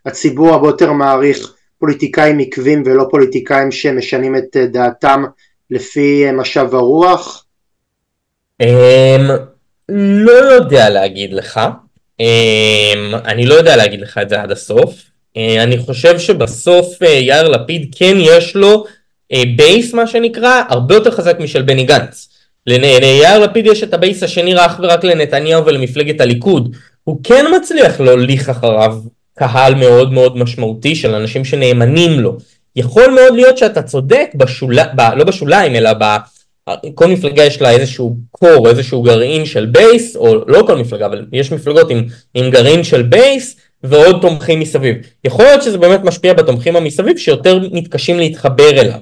הציבור הרבה יותר מעריך פוליטיקאים עקבים ולא פוליטיקאים שמשנים את אה, דעתם לפי אה, משב הרוח? אמ, לא יודע להגיד לך, אמ, אני לא יודע להגיד לך את זה עד הסוף, אני חושב שבסוף יאיר לפיד כן יש לו base מה שנקרא הרבה יותר חזק משל בני גנץ. ליאיר לפיד יש את ה base השני אך ורק לנתניהו ולמפלגת הליכוד. הוא כן מצליח להוליך אחריו קהל מאוד מאוד משמעותי של אנשים שנאמנים לו. יכול מאוד להיות שאתה צודק, בשול... ב... לא בשוליים אלא ב... כל מפלגה יש לה איזשהו core, איזשהו גרעין של base, או לא כל מפלגה, אבל יש מפלגות עם, עם גרעין של base, ועוד תומכים מסביב. יכול להיות שזה באמת משפיע בתומכים המסביב שיותר מתקשים להתחבר אליו.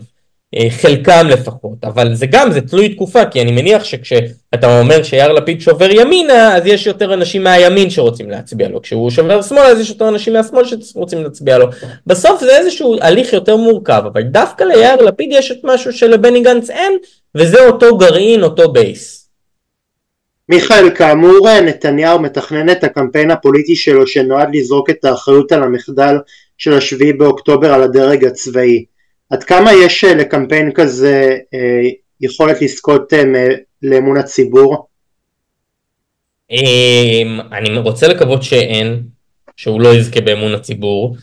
אה, חלקם לפחות, אבל זה גם, זה תלוי תקופה, כי אני מניח שכשאתה אומר שיאיר לפיד שובר ימינה, אז יש יותר אנשים מהימין שרוצים להצביע לו, כשהוא שובר שמאלה, אז יש יותר אנשים מהשמאל שרוצים להצביע לו. בסוף זה איזשהו הליך יותר מורכב, אבל דווקא ליאיר לפיד יש את משהו שלבני גנץ אין, וזה אותו גרעין, אותו בייס. מיכאל, כאמור נתניהו מתכנן את הקמפיין הפוליטי שלו שנועד לזרוק את האחריות על המחדל של השביעי באוקטובר על הדרג הצבאי. עד כמה יש לקמפיין כזה יכולת לזכות לאמון הציבור? אמ, אני רוצה לקוות שאין, שהוא לא יזכה באמון הציבור,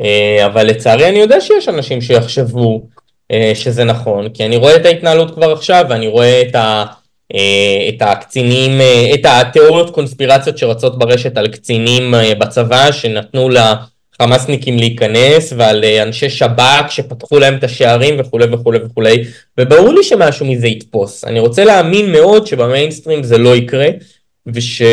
אה, אבל לצערי אני יודע שיש אנשים שיחשבו אה, שזה נכון, כי אני רואה את ההתנהלות כבר עכשיו, ואני רואה את, ה, אה, את הקצינים, את התיאוריות קונספירציות שרצות ברשת על קצינים בצבא שנתנו לחמאסניקים להיכנס ועל אנשי שב"כ שפתחו להם את השערים וכולי וכולי וכולי וברור לי שמשהו מזה יתפוס. אני רוצה להאמין מאוד שבמיינסטרים זה לא יקרה ושכל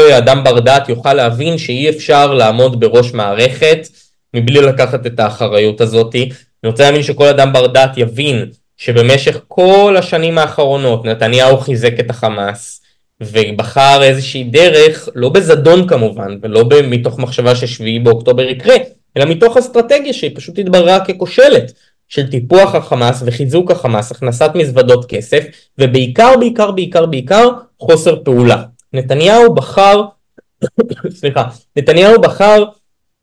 אדם בר דעת יוכל להבין שאי אפשר לעמוד בראש מערכת מבלי לקחת את האחריות הזאתי. אני רוצה להאמין שכל אדם בר דעת יבין שבמשך כל השנים האחרונות נתניהו חיזק את החמאס ובחר איזושהי דרך, לא בזדון כמובן, ולא מתוך מחשבה ששביעי באוקטובר יקרה, אלא מתוך אסטרטגיה שהיא פשוט התבררה ככושלת. של טיפוח החמאס וחיזוק החמאס, הכנסת מזוודות כסף, ובעיקר, בעיקר, בעיקר, בעיקר, חוסר פעולה. נתניהו בחר, סליחה, נתניהו בחר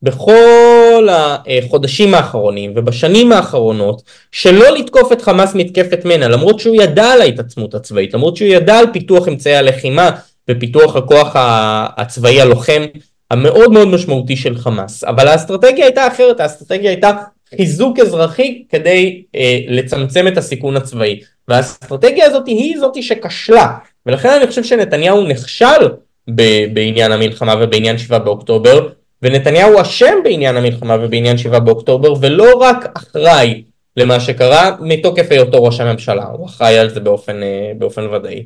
בכל החודשים האחרונים ובשנים האחרונות שלא לתקוף את חמאס מתקפת מנע למרות שהוא ידע על ההתעצמות הצבאית למרות שהוא ידע על פיתוח אמצעי הלחימה ופיתוח הכוח הצבאי הלוחם המאוד מאוד משמעותי של חמאס. אבל האסטרטגיה הייתה אחרת האסטרטגיה הייתה חיזוק אזרחי כדי אה, לצמצם את הסיכון הצבאי. והאסטרטגיה הזאת היא זאת שכשלה ולכן אני חושב שנתניהו נכשל בעניין המלחמה ובעניין 7 באוקטובר ונתניהו אשם בעניין המלחמה ובעניין 7 באוקטובר ולא רק אחראי למה שקרה מתוקף היותו ראש הממשלה הוא אחראי על זה באופן, אה, באופן ודאי.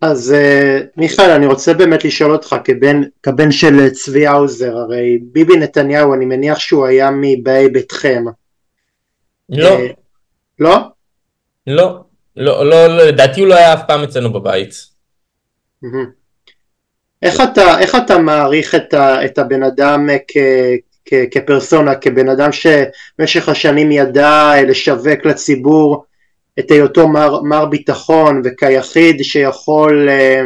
אז uh, מיכאל אני רוצה באמת לשאול אותך כבן, כבן של צבי האוזר הרי ביבי נתניהו אני מניח שהוא היה מבאי ביתכם. לא. Uh, לא? לא, לא, לא, לדעתי הוא לא היה אף פעם אצלנו בבית. איך אתה, איך אתה מעריך את, ה, את הבן אדם כ, כ, כפרסונה, כבן אדם שבמשך השנים ידע לשווק לציבור את היותו מר, מר ביטחון וכיחיד שיכול אה,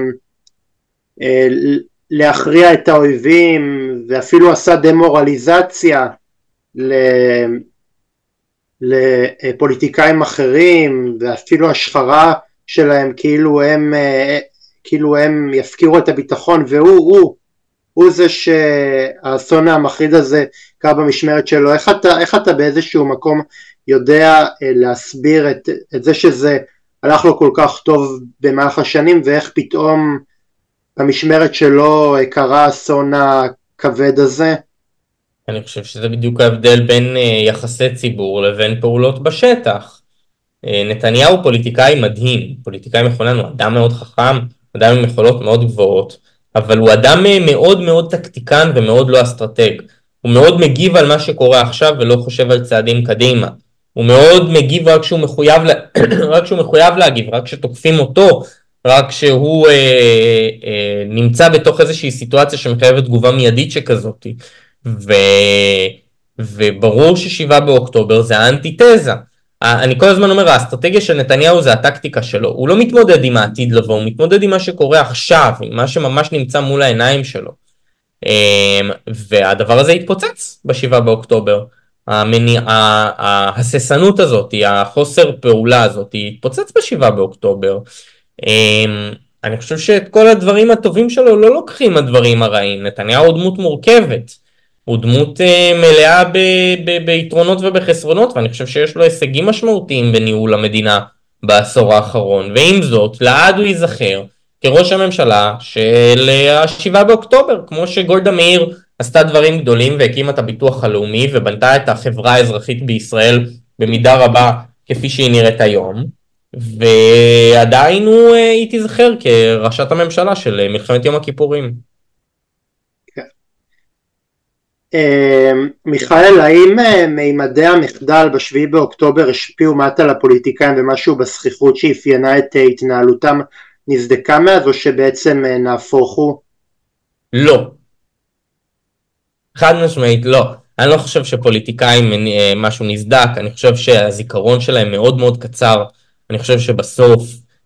אה, להכריע את האויבים ואפילו עשה דמורליזציה לפוליטיקאים אחרים ואפילו השחרה שלהם כאילו הם, אה, כאילו הם יפקירו את הביטחון והוא הוא, הוא זה שהאסון המחריד הזה קרה במשמרת שלו איך אתה, איך אתה באיזשהו מקום יודע אה, להסביר את, את זה שזה הלך לו כל כך טוב במהלך השנים ואיך פתאום במשמרת שלו אה, קרה האסון הכבד הזה? אני חושב שזה בדיוק ההבדל בין אה, יחסי ציבור לבין פעולות בשטח. נתניהו פוליטיקאי מדהים, פוליטיקאי מכונן, הוא אדם מאוד חכם, אדם עם יכולות מאוד גבוהות, אבל הוא אדם מאוד מאוד טקטיקן ומאוד לא אסטרטג. הוא מאוד מגיב על מה שקורה עכשיו ולא חושב על צעדים קדימה. הוא מאוד מגיב רק כשהוא מחויב, רק כשהוא מחויב להגיב, רק כשתוקפים אותו, רק כשהוא אה, אה, נמצא בתוך איזושהי סיטואציה שמחייבת תגובה מיידית שכזאת. ו, וברור ששבעה באוקטובר זה האנטיתזה. אני כל הזמן אומר, האסטרטגיה של נתניהו זה הטקטיקה שלו. הוא לא מתמודד עם העתיד לבוא, הוא מתמודד עם מה שקורה עכשיו, עם מה שממש נמצא מול העיניים שלו. אמ, והדבר הזה התפוצץ בשבעה באוקטובר. המניע, ההססנות הזאת, החוסר פעולה הזאת, התפוצץ בשבעה באוקטובר. אמ, אני חושב שאת כל הדברים הטובים שלו לא לוקחים הדברים הרעים. נתניהו הוא דמות מורכבת. הוא דמות uh, מלאה ב- ב- ביתרונות ובחסרונות, ואני חושב שיש לו הישגים משמעותיים בניהול המדינה בעשור האחרון. ועם זאת, לעד הוא ייזכר כראש הממשלה של השבעה באוקטובר, כמו שגולדה מאיר עשתה דברים גדולים והקימה את הביטוח הלאומי ובנתה את החברה האזרחית בישראל במידה רבה כפי שהיא נראית היום ועדיין הוא, אה, היא תיזכר כראשת הממשלה של אה, מלחמת יום הכיפורים. כן. אה, מיכאל, האם מימדי המחדל בשביעי באוקטובר השפיעו מעט על הפוליטיקאים ומשהו בזכיחות שאפיינה את התנהלותם נבדקה מאז או שבעצם נהפוך הוא? לא, חד משמעית לא. אני לא חושב שפוליטיקאים משהו נסדק, אני חושב שהזיכרון שלהם מאוד מאוד קצר, אני חושב שבסוף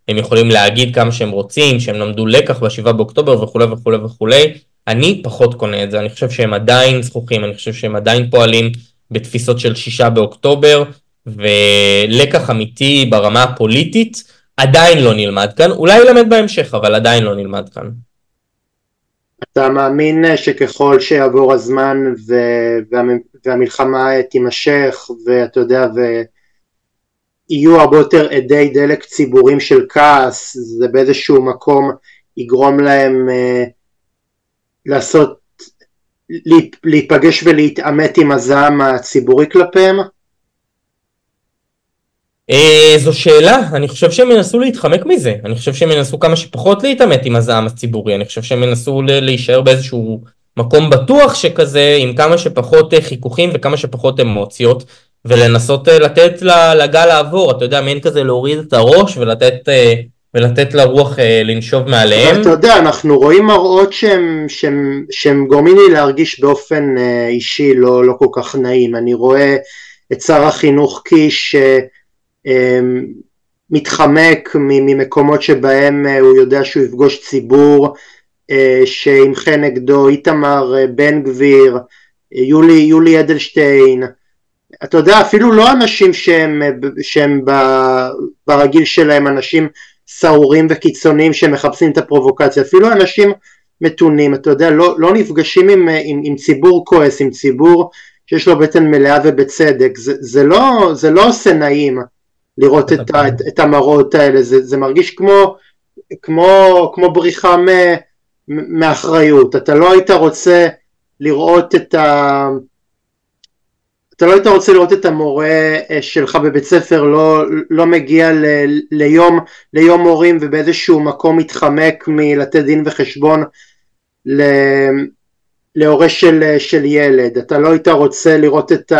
הם יכולים להגיד כמה שהם רוצים, שהם למדו לקח בשבעה באוקטובר וכולי וכולי וכולי. אני פחות קונה את זה, אני חושב שהם עדיין זכוכים, אני חושב שהם עדיין פועלים בתפיסות של שישה באוקטובר, ולקח אמיתי ברמה הפוליטית עדיין לא נלמד כאן, אולי ילמד בהמשך, אבל עדיין לא נלמד כאן. אתה מאמין שככל שיעבור הזמן וה... והמלחמה תימשך, ואתה יודע, ויהיו הרבה יותר עדי דלק ציבורים של כעס, זה באיזשהו מקום יגרום להם אה, לעשות, להיפגש ולהתעמת עם הזעם הציבורי כלפיהם? אה, זו שאלה, אני חושב שהם ינסו להתחמק מזה, אני חושב שהם ינסו כמה שפחות להתעמת עם הזעם הציבורי, אני חושב שהם ינסו להישאר באיזשהו מקום בטוח שכזה, עם כמה שפחות אה, חיכוכים וכמה שפחות אמוציות, ולנסות אה, לתת לגל לעבור, אתה יודע, מעין כזה להוריד את הראש ולתת, ולתת לרוח לנשוב מעליהם. אבל אתה יודע, אנחנו רואים מראות שהם, שהם, שהם גורמים לי להרגיש באופן אישי לא, לא כל כך נעים, אני רואה את שר החינוך קיש אמ, מתחמק ממקומות שבהם אה, הוא יודע שהוא יפגוש ציבור אה, שימחה נגדו, איתמר אה, בן גביר, יולי, יולי אדלשטיין, אתה יודע אפילו לא אנשים שהם, שהם ברגיל שלהם אנשים סהורים וקיצוניים שמחפשים את הפרובוקציה, אפילו אנשים מתונים, אתה יודע, לא, לא נפגשים עם, עם, עם ציבור כועס, עם ציבור שיש לו בטן מלאה ובצדק, זה, זה, לא, זה לא עושה נעים לראות את, ה, את, את המראות האלה, זה, זה מרגיש כמו, כמו, כמו בריחה מאחריות, אתה לא היית רוצה לראות את ה... אתה לא היית רוצה לראות את המורה אה, שלך בבית ספר לא, לא מגיע ל, ליום, ליום מורים ובאיזשהו מקום מתחמק מלתת דין וחשבון ל, להורה של, של ילד, אתה לא היית רוצה לראות את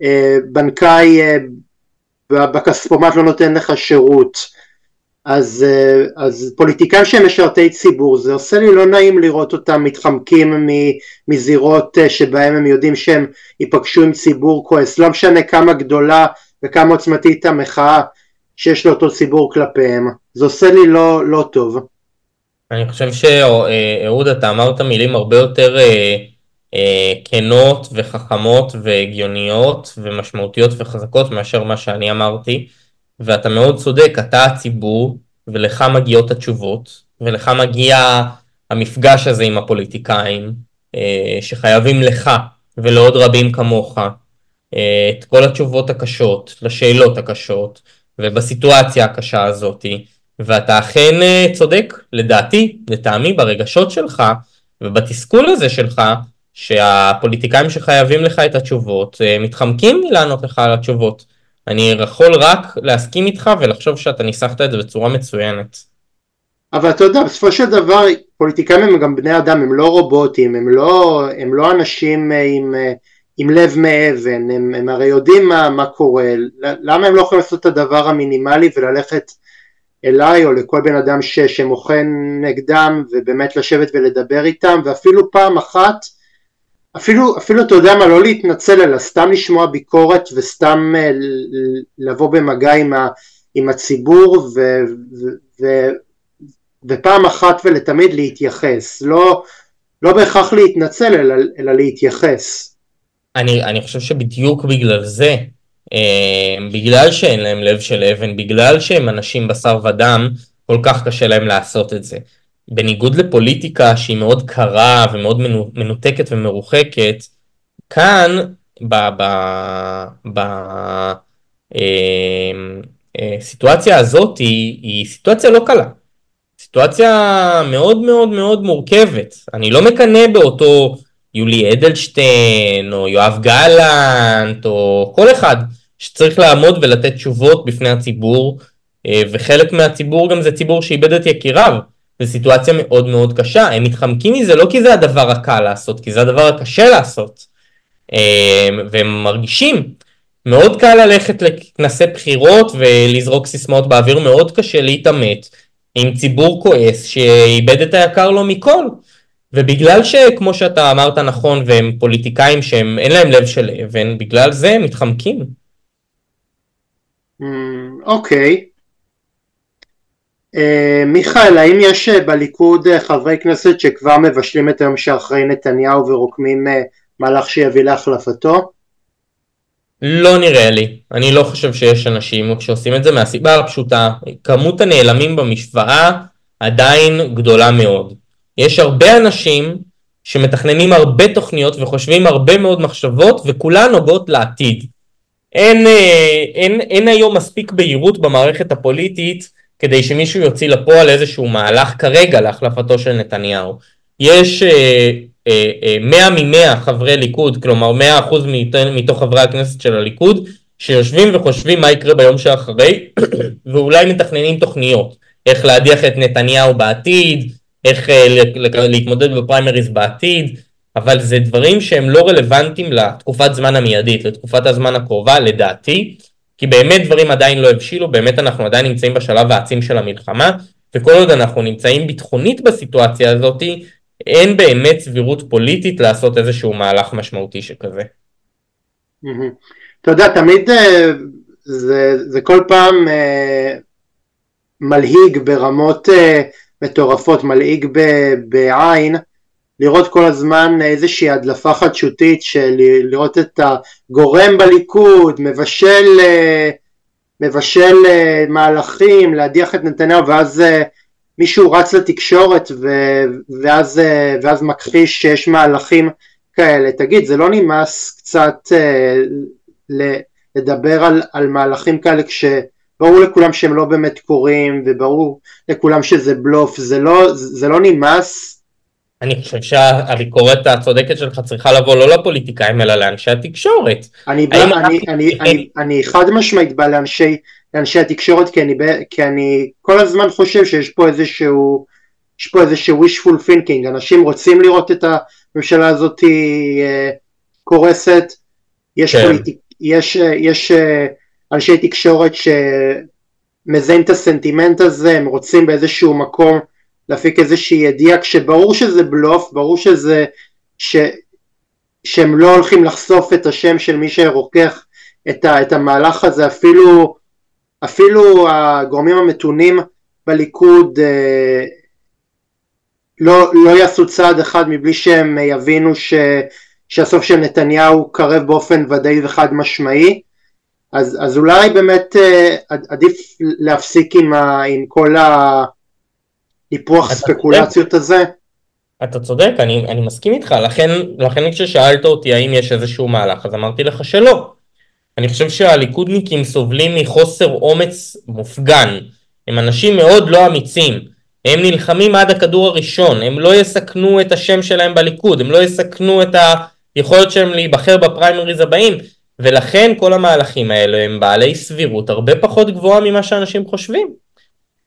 הבנקאי אה, בכספומט לא נותן לך שירות אז, אה, אז פוליטיקאים שהם משרתי ציבור זה עושה לי לא נעים לראות אותם מתחמקים מזירות אה, שבהם הם יודעים שהם ייפגשו עם ציבור כועס. לא משנה כמה גדולה וכמה עוצמתית המחאה שיש לאותו ציבור כלפיהם זה עושה לי לא, לא טוב. אני חושב שאהוד אתה אמרת מילים הרבה יותר אה, אה, כנות וחכמות והגיוניות ומשמעותיות וחזקות מאשר מה שאני אמרתי ואתה מאוד צודק, אתה הציבור ולך מגיעות התשובות ולך מגיע המפגש הזה עם הפוליטיקאים אה, שחייבים לך ולעוד רבים כמוך אה, את כל התשובות הקשות לשאלות הקשות ובסיטואציה הקשה הזאתי ואתה אכן צודק לדעתי, לטעמי ברגשות שלך ובתסכול הזה שלך שהפוליטיקאים שחייבים לך את התשובות אה, מתחמקים מלענות לך על התשובות. אני יכול רק להסכים איתך ולחשוב שאתה ניסחת את זה בצורה מצוינת. אבל אתה יודע, בסופו של דבר פוליטיקאים הם גם בני אדם, הם לא רובוטים, הם לא, הם לא אנשים אה, עם, אה, עם לב מאבן, הם, הם הרי יודעים מה, מה קורה, למה הם לא יכולים לעשות את הדבר המינימלי וללכת אליי או לכל בן אדם ש, שמוכן נגדם ובאמת לשבת ולדבר איתם ואפילו פעם אחת אפילו, אפילו אתה יודע מה, לא להתנצל אלא סתם לשמוע ביקורת וסתם uh, לבוא במגע עם, ה, עם הציבור ו, ו, ו, ופעם אחת ולתמיד להתייחס, לא, לא בהכרח להתנצל אלא, אלא להתייחס. אני, אני חושב שבדיוק בגלל זה, אה, בגלל שאין להם לב של אבן, בגלל שהם אנשים בשר ודם, כל כך קשה להם לעשות את זה. בניגוד לפוליטיקה שהיא מאוד קרה ומאוד מנותקת ומרוחקת, כאן בסיטואציה אה, אה, הזאת היא, היא סיטואציה לא קלה. סיטואציה מאוד מאוד מאוד מורכבת. אני לא מקנא באותו יולי אדלשטיין או יואב גלנט או כל אחד שצריך לעמוד ולתת תשובות בפני הציבור אה, וחלק מהציבור גם זה ציבור שאיבד את יקיריו. זו סיטואציה מאוד מאוד קשה, הם מתחמקים מזה לא כי זה הדבר הקל לעשות, כי זה הדבר הקשה לעשות. אמ, והם מרגישים, מאוד קל ללכת לכנסי בחירות ולזרוק סיסמאות באוויר, מאוד קשה להתעמת עם ציבור כועס שאיבד את היקר לו מכל. ובגלל שכמו שאתה אמרת נכון, והם פוליטיקאים שהם אין להם לב של אבן, בגלל זה הם מתחמקים. אמ, אוקיי. Mm, okay. מיכאל, האם יש בליכוד חברי כנסת שכבר מבשלים את היום שאחרי נתניהו ורוקמים מהלך שיביא להחלפתו? לא נראה לי, אני לא חושב שיש אנשים שעושים את זה מהסיבה הפשוטה, כמות הנעלמים במשוואה עדיין גדולה מאוד. יש הרבה אנשים שמתכננים הרבה תוכניות וחושבים הרבה מאוד מחשבות וכולן נוגעות לעתיד. אין, אה, אין, אין היום מספיק בהירות במערכת הפוליטית כדי שמישהו יוציא לפועל איזשהו מהלך כרגע להחלפתו של נתניהו. יש אה, אה, אה, 100 מ-100 חברי ליכוד, כלומר 100% מתוך חברי הכנסת של הליכוד, שיושבים וחושבים מה יקרה ביום שאחרי, ואולי מתכננים תוכניות, איך להדיח את נתניהו בעתיד, איך אה, להתמודד בפריימריז בעתיד, אבל זה דברים שהם לא רלוונטיים לתקופת זמן המיידית, לתקופת הזמן הקרובה לדעתי, כי באמת דברים עדיין לא הבשילו, באמת אנחנו עדיין נמצאים בשלב העצים של המלחמה, וכל עוד אנחנו נמצאים ביטחונית בסיטואציה הזאתי, אין באמת סבירות פוליטית לעשות איזשהו מהלך משמעותי שכזה. אתה יודע, תמיד אה, זה, כל פעם אה, מלהיג ברמות מטורפות, מלעיג בעין, לראות כל הזמן איזושהי הדלפה חדשותית של לראות את הגורם בליכוד, מבשל, מבשל מהלכים, להדיח את נתניהו ואז מישהו רץ לתקשורת ואז, ואז מכחיש שיש מהלכים כאלה. תגיד, זה לא נמאס קצת לדבר על, על מהלכים כאלה כש... ברור לכולם שהם לא באמת קורים, וברור לכולם שזה בלוף, זה לא, זה לא נמאס. אני חושב שהביקורת הצודקת שלך צריכה לבוא לא לפוליטיקאים אלא לאנשי התקשורת. אני, בא, אני, אני, אני, אני, אני חד משמעית בא לאנשי, לאנשי התקשורת כי אני, כי אני כל הזמן חושב שיש פה איזשהו, יש פה איזשהו wishful thinking, אנשים רוצים לראות את הממשלה הזאת אה, קורסת, יש, כן. פוליטיק, יש, אה, יש אה, אנשי תקשורת שמזהים את הסנטימנט הזה, הם רוצים באיזשהו מקום להפיק איזושהי ידיעה כשברור שזה בלוף, ברור שזה, ש, שהם לא הולכים לחשוף את השם של מי שרוקח את, ה, את המהלך הזה, אפילו, אפילו הגורמים המתונים בליכוד אה, לא, לא יעשו צעד אחד מבלי שהם יבינו ש, שהסוף של נתניהו קרב באופן ודאי וחד משמעי. אז, אז אולי באמת אה, עדיף להפסיק עם, ה, עם כל הניפוח ספקולציות צודק. הזה. אתה צודק, אני, אני מסכים איתך, לכן, לכן כששאלת אותי האם יש איזשהו מהלך, אז אמרתי לך שלא. אני חושב שהליכודניקים סובלים מחוסר אומץ מופגן, הם אנשים מאוד לא אמיצים, הם נלחמים עד הכדור הראשון, הם לא יסכנו את השם שלהם בליכוד, הם לא יסכנו את היכולת שלהם להיבחר בפריימריז הבאים, ולכן כל המהלכים האלה הם בעלי סבירות הרבה פחות גבוהה ממה שאנשים חושבים.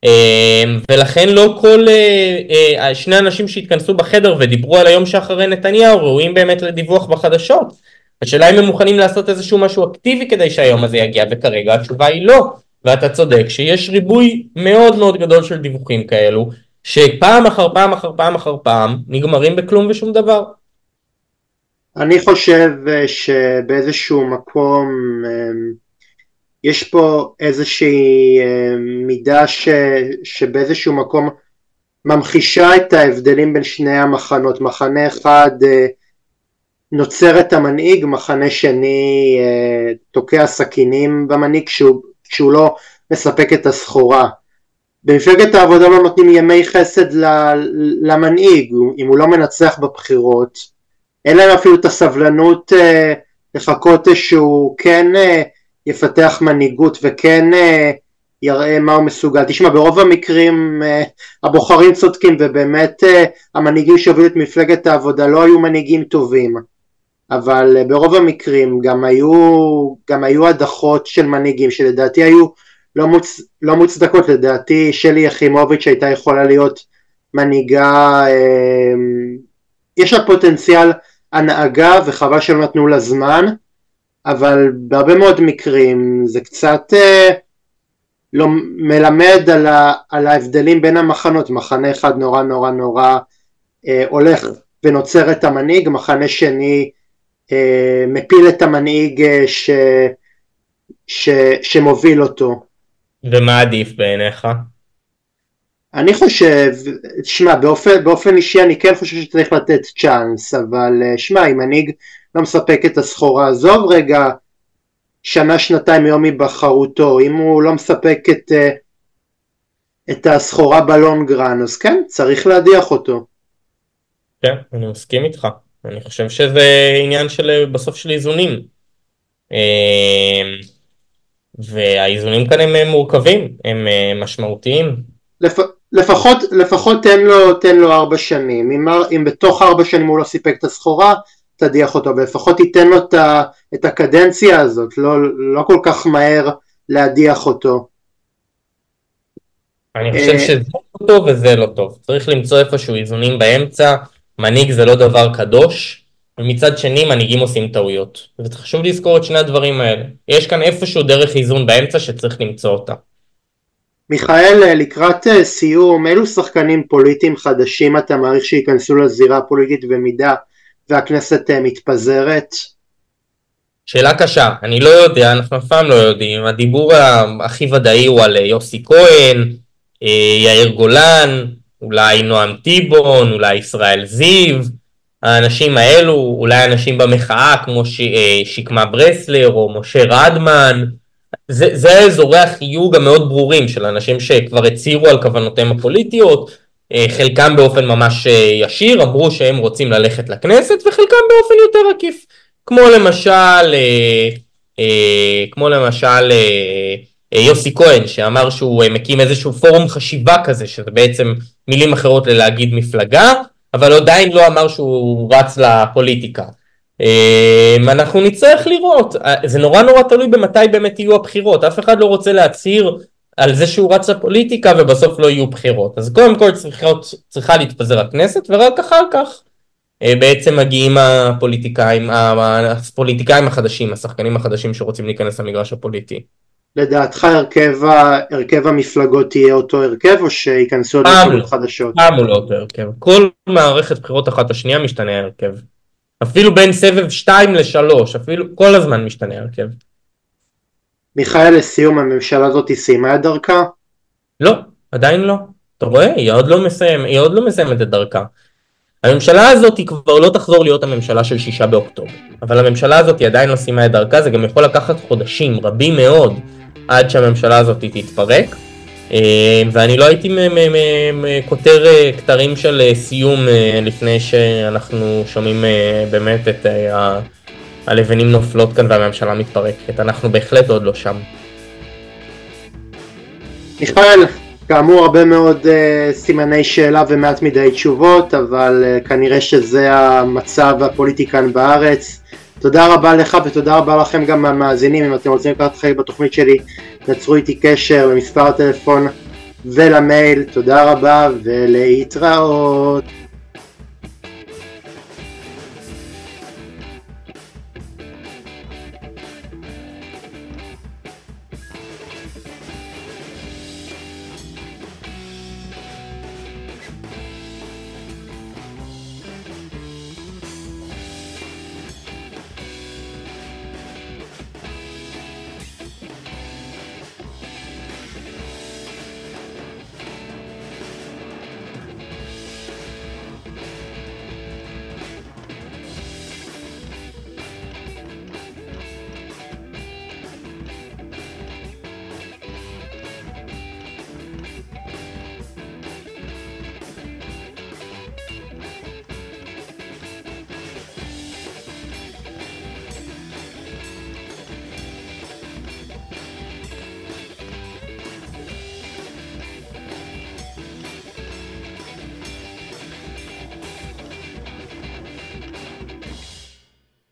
אמ, ולכן לא כל אה, אה, שני אנשים שהתכנסו בחדר ודיברו על היום שאחרי נתניהו ראויים באמת לדיווח בחדשות. השאלה אם הם מוכנים לעשות איזשהו משהו אקטיבי כדי שהיום הזה יגיע וכרגע התשובה היא לא. ואתה צודק שיש ריבוי מאוד מאוד גדול של דיווחים כאלו שפעם אחר פעם אחר פעם אחר פעם נגמרים בכלום ושום דבר. אני חושב אה, שבאיזשהו מקום אמ, יש פה איזושהי אמ, מידה ש, שבאיזשהו מקום ממחישה את ההבדלים בין שני המחנות, מחנה אחד אה, נוצר את המנהיג, מחנה שני אה, תוקע סכינים במנהיג כשהוא, כשהוא לא מספק את הסחורה. במפלגת העבודה לא נותנים ימי חסד למנהיג, אם הוא לא מנצח בבחירות אין להם אפילו את הסבלנות אה, לחכות שהוא כן אה, יפתח מנהיגות וכן אה, יראה מה הוא מסוגל. תשמע, ברוב המקרים אה, הבוחרים צודקים ובאמת אה, המנהיגים שהובילו את מפלגת העבודה לא היו מנהיגים טובים, אבל ברוב המקרים גם היו, גם היו הדחות של מנהיגים שלדעתי היו לא, מוצ, לא מוצדקות, לדעתי שלי יחימוביץ' הייתה יכולה להיות מנהיגה, יש לה פוטנציאל הנהגה וחבל שלא נתנו לה זמן, אבל בהרבה מאוד מקרים זה קצת אה, לא מלמד על, ה, על ההבדלים בין המחנות, מחנה אחד נורא נורא נורא אה, הולך ונוצר את המנהיג, מחנה שני אה, מפיל את המנהיג אה, ש, ש, שמוביל אותו. ומה עדיף בעיניך? אני חושב, שמע, באופן, באופן אישי אני כן חושב שצריך לתת צ'אנס, אבל אה, שמע, אם מנהיג לא מספק את הסחורה, עזוב רגע שנה שנתיים מיום היבחרותו, אם הוא לא מספק את, אה, את הסחורה בלונגרן, אז כן, צריך להדיח אותו. כן, אני מסכים איתך. אני חושב שזה עניין של בסוף של איזונים. והאיזונים כאן הם מורכבים, הם משמעותיים. לפ... לפחות, לפחות תן לו, תן לו ארבע שנים, אם, אם בתוך ארבע שנים הוא לא סיפק את הסחורה, תדיח אותו, ולפחות תיתן לו את הקדנציה הזאת, לא, לא כל כך מהר להדיח אותו. אני חושב אה, שזה לא טוב וזה לא טוב, צריך למצוא איפשהו איזונים באמצע, מנהיג זה לא דבר קדוש, ומצד שני מנהיגים עושים טעויות, וחשוב לזכור את שני הדברים האלה, יש כאן איפשהו דרך איזון באמצע שצריך למצוא אותה. מיכאל, אה, לקראת אה, סיום, אילו שחקנים פוליטיים חדשים אתה מעריך שייכנסו לזירה הפוליטית במידה והכנסת אה, מתפזרת? שאלה קשה, אני לא יודע, אנחנו אף פעם לא יודעים, הדיבור הכי ודאי הוא על יוסי כהן, יאיר גולן, אולי נועם טיבון, אולי ישראל זיו, האנשים האלו, אולי אנשים במחאה כמו ש... שקמה ברסלר או משה רדמן, זה, זה אזורי החיוג המאוד ברורים של אנשים שכבר הצהירו על כוונותיהם הפוליטיות, אה, חלקם באופן ממש אה, ישיר אמרו שהם רוצים ללכת לכנסת וחלקם באופן יותר עקיף, כמו למשל, אה, כמו למשל יוסי כהן שאמר שהוא מקים איזשהו פורום חשיבה כזה שזה בעצם מילים אחרות ללהגיד מפלגה אבל עדיין לא אמר שהוא רץ לפוליטיקה. אנחנו נצטרך לראות, אה, זה נורא נורא תלוי במתי באמת יהיו הבחירות, אף אחד לא רוצה להצהיר על זה שהוא רץ לפוליטיקה ובסוף לא יהיו בחירות, אז קודם כל צריכה, צריכה להתפזר הכנסת ורק אחר כך אה, בעצם מגיעים הפוליטיקאים, הפוליטיקאים החדשים, השחקנים החדשים שרוצים להיכנס למגרש הפוליטי. לדעתך הרכב, הרכב המפלגות יהיה אותו הרכב או שייכנסו עוד מפלגות חדשות? פעם הוא לא אותו הרכב, כל מערכת בחירות אחת השנייה משתנה ההרכב. אפילו בין סבב 2 ל-3, אפילו כל הזמן משתנה הרכב. מיכאל, לסיום, הממשלה הזאת סיימה את דרכה? לא, עדיין לא. אתה רואה? היא עוד לא, מסיים, היא עוד לא מסיימת את דרכה. הממשלה הזאת היא כבר לא תחזור להיות הממשלה של שישה באוקטובר. אבל הממשלה הזאת היא עדיין לא סיימה את דרכה, זה גם יכול לקחת חודשים רבים מאוד עד שהממשלה הזאת תתפרק. אה, ואני לא הייתי כותר אה, כתרים של אה, סיום לפני שאנחנו שומעים באמת את הלבנים נופלות כאן והממשלה מתפרקת, אנחנו בהחלט עוד לא שם. מיכאל, כאמור הרבה מאוד uh, סימני שאלה ומעט מדי תשובות, אבל uh, כנראה שזה המצב הפוליטי כאן בארץ. תודה רבה לך ותודה רבה לכם גם המאזינים, אם אתם רוצים לקחת חלק בתוכנית שלי, תצרו איתי קשר למספר הטלפון ולמייל, תודה רבה ולהתראות.